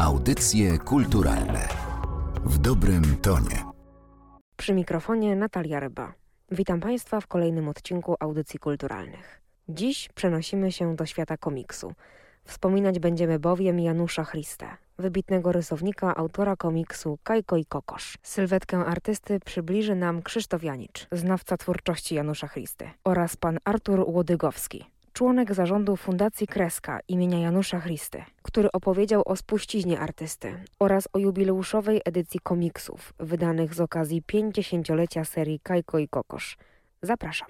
Audycje kulturalne w dobrym tonie. Przy mikrofonie Natalia Ryba. Witam Państwa w kolejnym odcinku Audycji Kulturalnych. Dziś przenosimy się do świata komiksu. Wspominać będziemy bowiem Janusza Christę, wybitnego rysownika, autora komiksu Kajko i Kokosz. Sylwetkę artysty przybliży nam Krzysztof Janicz, znawca twórczości Janusza Christy, oraz pan Artur Łodygowski, członek zarządu Fundacji Kreska imienia Janusza Christy, który opowiedział o spuściźnie artysty oraz o jubileuszowej edycji komiksów wydanych z okazji 50-lecia serii Kajko i Kokosz. Zapraszam.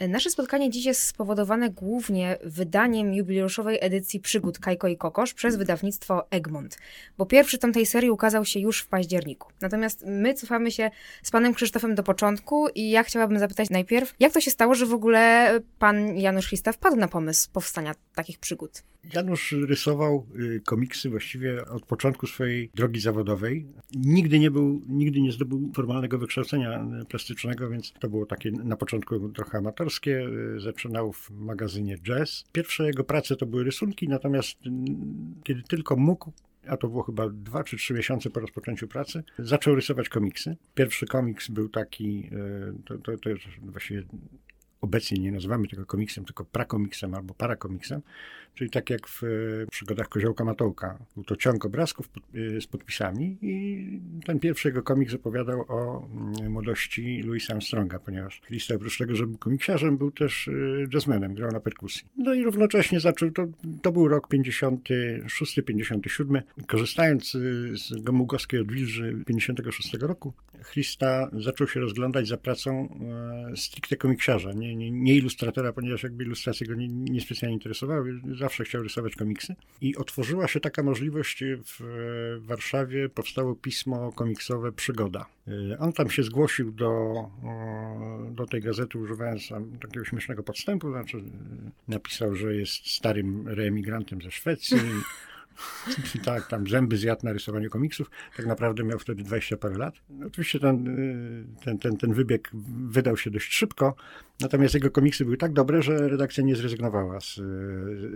Nasze spotkanie dziś jest spowodowane głównie wydaniem jubileuszowej edycji przygód Kajko i Kokosz przez wydawnictwo Egmont, bo pierwszy tom tej serii ukazał się już w październiku. Natomiast my cofamy się z panem Krzysztofem do początku i ja chciałabym zapytać najpierw, jak to się stało, że w ogóle pan Janusz Christa wpadł na pomysł powstania takich przygód? Janusz rysował y, komiksy właściwie od początku swojej drogi zawodowej. Nigdy nie był, nigdy nie zdobył formalnego wykształcenia plastycznego, więc to było takie na początku trochę amatorskie. Y, zaczynał w magazynie Jazz. Pierwsze jego prace to były rysunki, natomiast kiedy tylko mógł, a to było chyba dwa czy trzy miesiące po rozpoczęciu pracy, zaczął rysować komiksy. Pierwszy komiks był taki, y, to, to, to jest właściwie obecnie nie nazywamy tego komiksem, tylko prakomiksem albo parakomiksem, czyli tak jak w przygodach Koziołka Matołka. Był to ciąg obrazków z podpisami i ten pierwszy jego komiks opowiadał o mm, młodości Louisa Armstronga, ponieważ Christa oprócz tego, że był komiksiarzem, był też y, jazzmenem, grał na perkusji. No i równocześnie zaczął, to, to był rok 56-57, korzystając z Gomułgowskiej odwilży 56 roku, Christa zaczął się rozglądać za pracą e, stricte komiksiarza, nie, nie, nie ilustratora, ponieważ jakby ilustracje go nie, niespecjalnie interesowały, zawsze chciał rysować komiksy. I otworzyła się taka możliwość w Warszawie, powstało pismo komiksowe Przygoda. E, on tam się zgłosił do, do tej gazety, używając tam takiego śmiesznego podstępu, znaczy napisał, że jest starym reemigrantem ze Szwecji, tak, tam zęby zjadł na rysowaniu komiksów. Tak naprawdę miał wtedy 20 parę lat. Oczywiście ten, y, ten, ten, ten wybieg wydał się dość szybko, natomiast jego komiksy były tak dobre, że redakcja nie zrezygnowała z,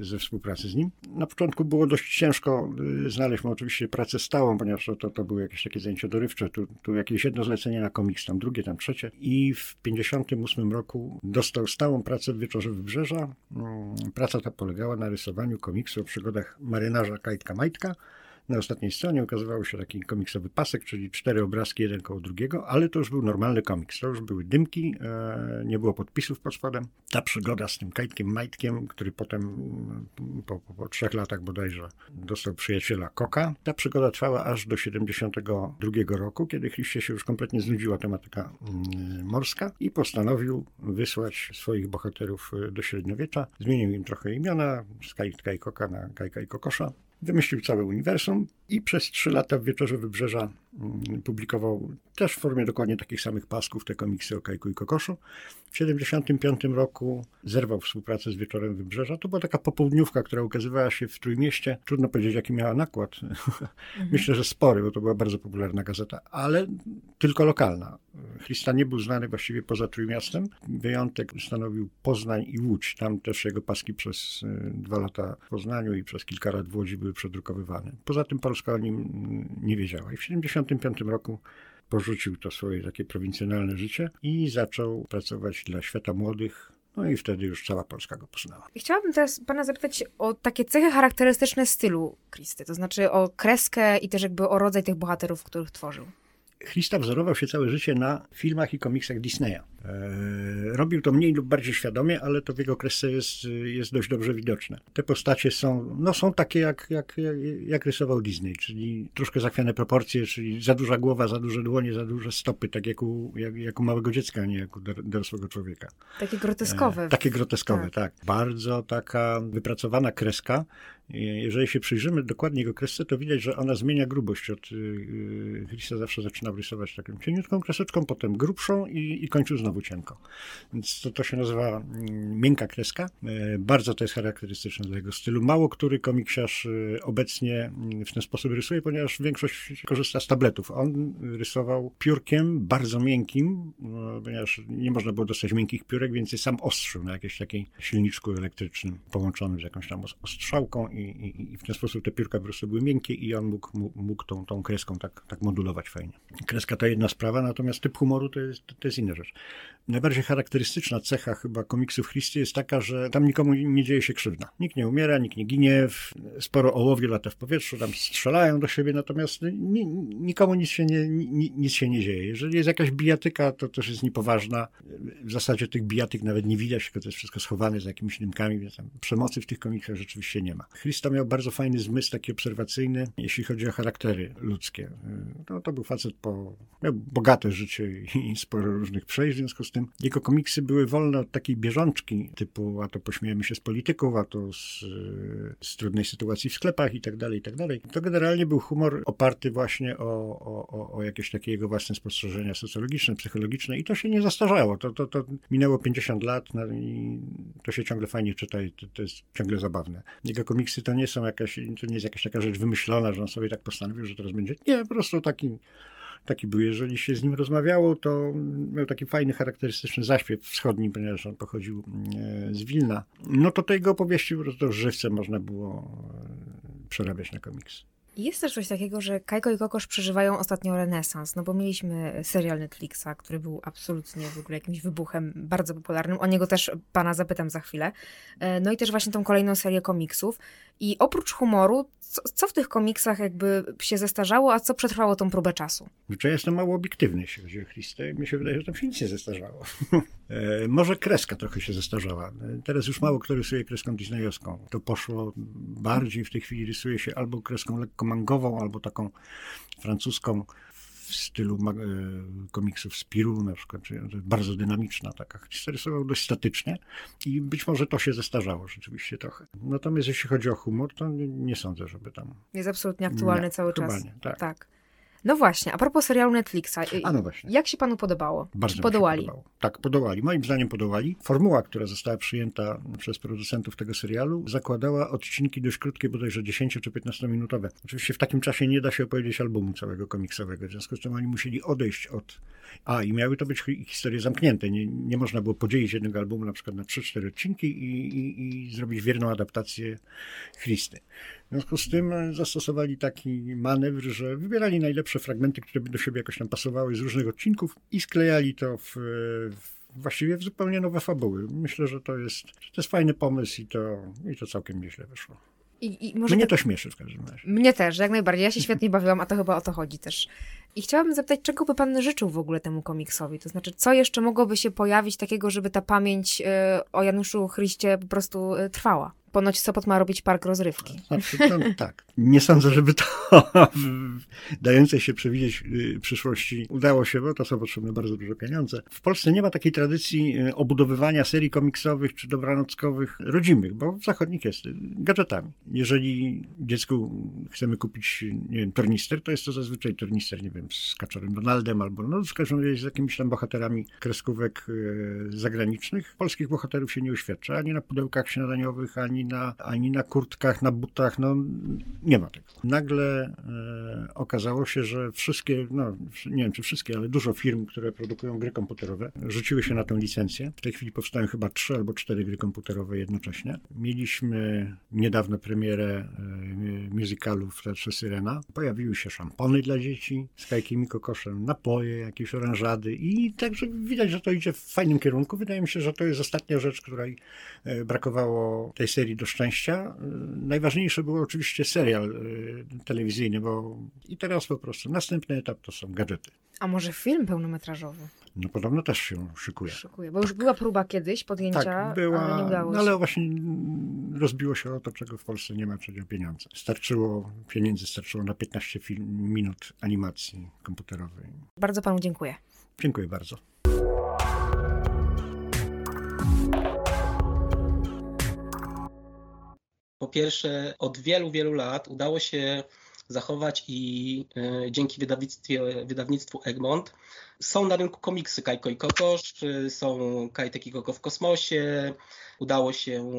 ze współpracy z nim. Na początku było dość ciężko y, znaleźć mu oczywiście pracę stałą, ponieważ to, to były jakieś takie zajęcia dorywcze. Tu, tu jakieś jedno zlecenie na komiks, tam drugie, tam trzecie. I w 58 roku dostał stałą pracę w Wieczorze Wybrzeża. Mm, praca ta polegała na rysowaniu komiksu o przygodach marynarza Kajtka Majtka. Na ostatniej stronie ukazywał się taki komiksowy pasek, czyli cztery obrazki, jeden koło drugiego, ale to już był normalny komiks. To już były dymki, e, nie było podpisów pod spodem. Ta przygoda z tym Kajtkiem Majtkiem, który potem mm, po, po, po trzech latach bodajże dostał przyjaciela Koka. Ta przygoda trwała aż do 72 roku, kiedy Christie się już kompletnie znudziła tematyka mm, morska i postanowił wysłać swoich bohaterów e, do średniowiecza. Zmienił im trochę imiona z Kajtka i Koka na Kajka i Kokosza. Wymyślił całe uniwersum i przez trzy lata w Wieczorze Wybrzeża mm, publikował też w formie dokładnie takich samych pasków te komiksy o Kajku i Kokoszu. W 1975 roku zerwał współpracę z Wieczorem Wybrzeża. To była taka popołudniówka, która ukazywała się w Trójmieście. Trudno powiedzieć, jaki miała nakład. Mhm. Myślę, że spory, bo to była bardzo popularna gazeta, ale tylko lokalna. Christa nie był znany właściwie poza Trójmiastem. Wyjątek stanowił Poznań i Łódź. Tam też jego paski przez y, dwa lata w Poznaniu i przez kilka lat w Łodzi były przedrukowywane. Poza tym Polska o nim mm, nie wiedziała. I w 1975 roku porzucił to swoje takie prowincjonalne życie i zaczął pracować dla świata młodych. No i wtedy już cała Polska go poznała. Chciałabym teraz pana zapytać o takie cechy charakterystyczne stylu Christy, to znaczy o kreskę i też jakby o rodzaj tych bohaterów, których tworzył. Christa wzorował się całe życie na filmach i komiksach Disneya. E, robił to mniej lub bardziej świadomie, ale to w jego kresce jest, jest dość dobrze widoczne. Te postacie są, no są takie, jak, jak, jak rysował Disney, czyli troszkę zachwiane proporcje, czyli za duża głowa, za duże dłonie, za duże stopy, tak jak u, jak, jak u małego dziecka, a nie jak u dorosłego człowieka. Takie groteskowe. E, takie groteskowe, tak. tak. Bardzo taka wypracowana kreska. Jeżeli się przyjrzymy dokładnie jego kresce, to widać, że ona zmienia grubość. Od Christa zawsze zaczynał rysować taką cieniutką kreseczką, potem grubszą i, i kończył znowu cienko. Więc to, to się nazywa mm, miękka kreska. E, bardzo to jest charakterystyczne dla jego stylu. Mało który komiksiarz e, obecnie mm, w ten sposób rysuje, ponieważ większość korzysta z tabletów. On rysował piórkiem bardzo miękkim, no, ponieważ nie można było dostać miękkich piórek, więc je sam ostrzył na jakimś takim silniczku elektrycznym połączonym z jakąś tam ostrzałką i, i, w ten sposób te piórka po prostu były miękkie i on mógł, mógł tą, tą kreską tak, tak modulować fajnie. Kreska to jedna sprawa, natomiast typ humoru to jest, to jest inna rzecz. Najbardziej charakterystyczna cecha chyba komiksów Christie jest taka, że tam nikomu nie dzieje się krzywda. Nikt nie umiera, nikt nie ginie, sporo ołowi lata w powietrzu, tam strzelają do siebie, natomiast nikomu nic się nie, nic się nie dzieje. Jeżeli jest jakaś bijatyka, to też jest niepoważna. W zasadzie tych bijatyk nawet nie widać, tylko to jest wszystko schowane za jakimiś dymkami, więc tam przemocy w tych komiksach rzeczywiście nie ma. Christa miał bardzo fajny zmysł, taki obserwacyjny, jeśli chodzi o charaktery ludzkie. No, to był facet po, miał bogate życie i sporo różnych przejść, w związku z tym jego komiksy były wolne od takiej bieżączki, typu a to pośmiejemy się z polityków, a to z, z trudnej sytuacji w sklepach i tak dalej, i tak dalej. To generalnie był humor oparty właśnie o, o, o jakieś takie jego własne spostrzeżenia socjologiczne, psychologiczne i to się nie zastarzało. To, to, to minęło 50 lat no i to się ciągle fajnie czyta to, to jest ciągle zabawne. Jego komiksy to nie są jakaś, to nie jest jakaś taka rzecz wymyślona, że on sobie tak postanowił, że teraz będzie. Nie, po prostu taki taki był. Jeżeli się z nim rozmawiało, to miał taki fajny, charakterystyczny zaśpiew wschodni, ponieważ on pochodził e, z Wilna. No to tej jego opowieści po prostu można było e, przerabiać na komiks. Jest też coś takiego, że Kajko i Kokosz przeżywają ostatnio renesans, no bo mieliśmy serial Netflixa, który był absolutnie w ogóle jakimś wybuchem bardzo popularnym. O niego też pana zapytam za chwilę. E, no i też właśnie tą kolejną serię komiksów. I oprócz humoru, co, co, w tych komiksach jakby się zestarzało, a co przetrwało tą próbę czasu? Znaczy, ja jestem mało obiektywny, jeśli chodzi o Christę. Mi się wydaje, że tam się nic nie zestarzało. e, może kreska trochę się zestarzała. E, teraz już mało kto rysuje kreską disneyowską. To poszło bardziej, w tej chwili rysuje się albo kreską lekko mangową, albo taką francuską w stylu e, komiksów Spiru na przykład, bardzo dynamiczna taka. Rysował dość statycznie i być może to się zestarzało rzeczywiście trochę. Natomiast jeśli chodzi o humor, to nie, nie sądzę, żeby tam... Jest absolutnie aktualny nie, cały czas. Nie, tak. tak. No właśnie, a propos serialu Netflixa. Y, a no właśnie. Jak się panu podobało? Bardzo Czy podołali? podobało. Tak, podołali. Moim zdaniem podołali. Formuła, która została przyjęta przez producentów tego serialu, zakładała odcinki dość krótkie, bodajże 10 czy 15 minutowe. Oczywiście w takim czasie nie da się opowiedzieć albumu całego komiksowego, w związku z czym oni musieli odejść od... A, i miały to być historie zamknięte. Nie, nie można było podzielić jednego albumu na przykład na 3-4 odcinki i, i, i zrobić wierną adaptację Christy. W związku z tym zastosowali taki manewr, że wybierali najlepsze fragmenty, które by do siebie jakoś tam pasowały z różnych odcinków i sklejali to w, w właściwie w zupełnie nowe fabuły. Myślę, że to jest, to jest fajny pomysł i to, i to całkiem nieźle wyszło. I, i Mnie tak, to śmieszy w każdym razie. Mnie też, jak najbardziej. Ja się świetnie bawiłam, a to chyba o to chodzi też. I chciałabym zapytać, czego by pan życzył w ogóle temu komiksowi? To znaczy, co jeszcze mogłoby się pojawić takiego, żeby ta pamięć y, o Januszu Chryście po prostu trwała? Ponoć Sopot ma robić park rozrywki. Znaczy, tak. Nie sądzę, żeby to dające się przewidzieć y, przyszłości udało się, bo to są potrzebne bardzo duże pieniądze. W Polsce nie ma takiej tradycji y, obudowywania serii komiksowych czy dobranockowych rodzimych, bo w zachodnich jest y, gadżetami. Jeżeli dziecku chcemy kupić, nie wiem, tornister, to jest to zazwyczaj tornister, nie wiem, z Kaczorem Donaldem albo no, każdym razie z jakimiś tam bohaterami kreskówek zagranicznych. Polskich bohaterów się nie uświadcza, ani na pudełkach śniadaniowych, ani ani na, ani na kurtkach, na butach, no nie ma tego. Nagle e, okazało się, że wszystkie, no nie wiem czy wszystkie, ale dużo firm, które produkują gry komputerowe, rzuciły się na tę licencję. W tej chwili powstają chyba trzy albo cztery gry komputerowe jednocześnie. Mieliśmy niedawno premierę e, musicalu w Teatrze Syrena. Pojawiły się szampony dla dzieci z kajkiem i kokoszem, napoje, jakieś oranżady i także widać, że to idzie w fajnym kierunku. Wydaje mi się, że to jest ostatnia rzecz, której e, brakowało tej serii do szczęścia. Najważniejszy był oczywiście serial y, telewizyjny, bo i teraz po prostu następny etap to są gadżety. A może film pełnometrażowy? No podobno też się szykuje. Szykuje, bo już była próba kiedyś podjęcia, tak, była, ale nie udało się. ale właśnie rozbiło się o to, czego w Polsce nie ma, o pieniądze. Starczyło, pieniędzy starczyło na 15 film, minut animacji komputerowej. Bardzo panu dziękuję. Dziękuję bardzo. Po pierwsze, od wielu, wielu lat udało się zachować i dzięki wydawnictwu Egmont są na rynku komiksy Kajko i Kokosz, są Kajtek i Koko w kosmosie. Udało się,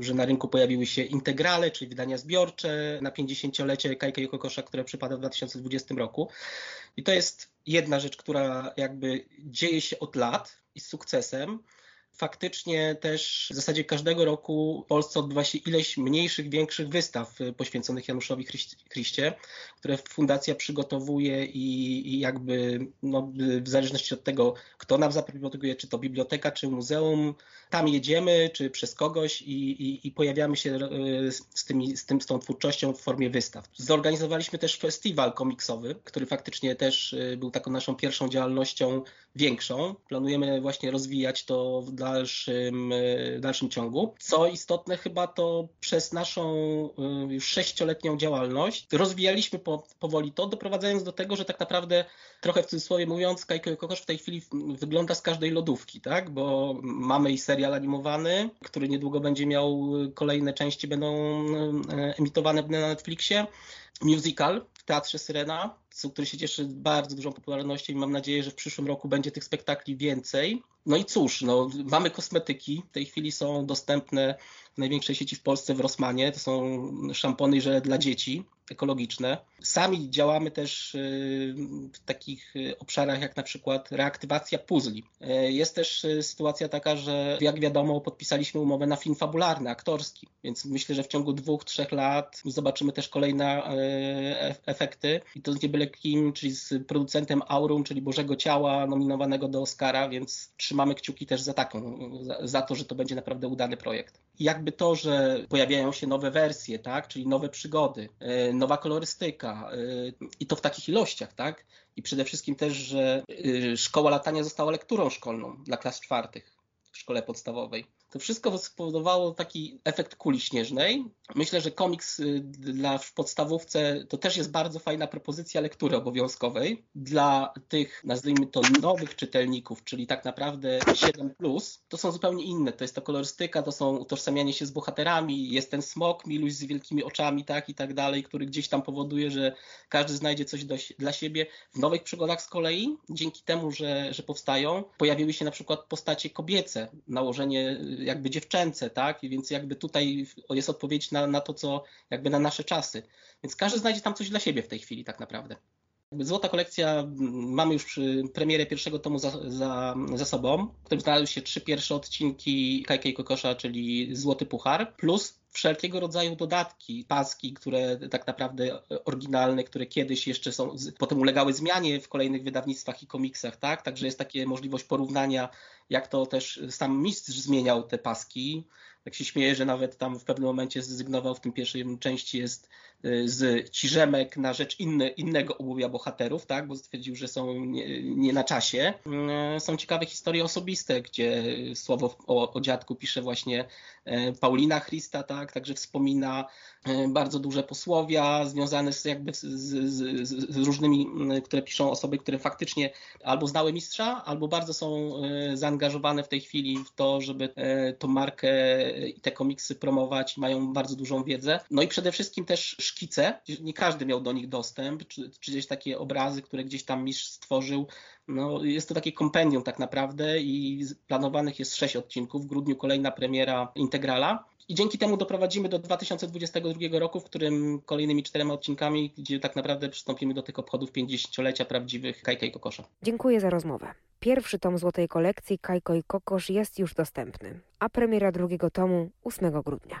że na rynku pojawiły się integrale, czyli wydania zbiorcze na 50-lecie Kajka i Kokosza, które przypada w 2020 roku. I to jest jedna rzecz, która jakby dzieje się od lat i z sukcesem faktycznie też w zasadzie każdego roku w Polsce odbywa się ileś mniejszych, większych wystaw y, poświęconych Januszowi Chryście, które fundacja przygotowuje i, i jakby no, w zależności od tego, kto nam zaproponuje, czy to biblioteka, czy muzeum, tam jedziemy, czy przez kogoś i, i, i pojawiamy się y, z, tymi, z, tym, z tą twórczością w formie wystaw. Zorganizowaliśmy też festiwal komiksowy, który faktycznie też y, był taką naszą pierwszą działalnością większą. Planujemy właśnie rozwijać to dla dalszym, e, dalszym ciągu. Co istotne, chyba to przez naszą e, już sześcioletnią działalność rozwijaliśmy po, powoli to, doprowadzając do tego, że tak naprawdę trochę w cudzysłowie mówiąc, Kajko Kokosz w tej chwili wygląda z każdej lodówki, tak? Bo mamy i serial animowany, który niedługo będzie miał kolejne części, będą e, emitowane na Netflixie musical w Teatrze Syrena, który się cieszy bardzo dużą popularnością i mam nadzieję, że w przyszłym roku będzie tych spektakli więcej. No i cóż, no, mamy kosmetyki, w tej chwili są dostępne w największej sieci w Polsce w Rosmanie, to są szampony i żele dla dzieci ekologiczne. Sami działamy też y, w takich y, obszarach jak na przykład reaktywacja puzli. Y, jest też sytuacja taka, że jak wiadomo podpisaliśmy umowę na film fabularny, aktorski, więc myślę, że w ciągu dwóch, trzech lat zobaczymy też kolejne efekty i to nie byle kim, czyli z producentem Aurum, czyli Bożego Ciała nominowanego do Oscara, więc trzymamy kciuki też za taką, za, za to, że to będzie naprawdę udany projekt. Jakby to, że pojawiają się nowe wersje, tak, czyli nowe przygody, nowa kolorystyka y, i to w takich ilościach, tak? I przede wszystkim też, że y, szkoła latania została lekturą szkolną dla klas czwartych w szkole podstawowej. To wszystko spowodowało taki efekt kuli śnieżnej. Myślę, że komiks y, dla w podstawówce to też jest bardzo fajna propozycja lektury obowiązkowej. Dla tych, nazwijmy to, nowych czytelników, czyli tak naprawdę 7, to są zupełnie inne. To jest to kolorystyka, to są utożsamianie się z bohaterami, jest ten smok, miluś z wielkimi oczami, tak i tak dalej, który gdzieś tam powoduje, że każdy znajdzie coś do, dla siebie. W nowych przygodach z kolei, dzięki temu, że, że powstają, pojawiły się na przykład postacie kobiece, nałożenie jakby dziewczęce, tak? I więc jakby tutaj jest odpowiedź na, na to, co jakby na nasze czasy. Więc każdy znajdzie tam coś dla siebie w tej chwili tak naprawdę. Złota kolekcja, mamy już premierę pierwszego tomu za, za, za sobą, w którym znalazły się trzy pierwsze odcinki Kajka Kokosza, czyli Złoty Puchar, plus wszelkiego rodzaju dodatki, paski, które tak naprawdę oryginalne, które kiedyś jeszcze są, potem ulegały zmianie w kolejnych wydawnictwach i komiksach, tak? Także jest takie możliwość porównania, jak to też sam mistrz zmieniał te paski. Tak się śmieję, że nawet tam w pewnym momencie zrezygnował w tym pierwszej części jest z ciżemek na rzecz inny, innego obuwia bohaterów, tak? Bo stwierdził, że są nie, nie na czasie. Y, są ciekawe historie osobiste, gdzie słowo o, o dziadku pisze właśnie y, Paulina Christa, tak? tak? Także wspomina bardzo duże posłowia związane z jakby z, z, z, różnymi, które piszą osoby, które faktycznie albo znały mistrza, albo bardzo są zaangażowane w tej chwili w to, żeby tą markę i te komiksy promować, mają bardzo dużą wiedzę. No i przede wszystkim też szkice, nie każdy miał do nich dostęp, czy, czy gdzieś takie obrazy, które gdzieś tam mistrz stworzył, no, jest to takie kompendium tak naprawdę i planowanych jest sześć odcinków. W grudniu kolejna premiera Integrala. I dzięki temu doprowadzimy do 2022 roku, w którym kolejnymi czterema odcinkami, gdzie tak naprawdę przystąpimy do tych obchodów 50-lecia prawdziwych Kajka i Kokosza. Dziękuję za rozmowę. Pierwszy tom złotej kolekcji Kajko i Kokosz jest już dostępny, a premiera drugiego tomu 8 grudnia.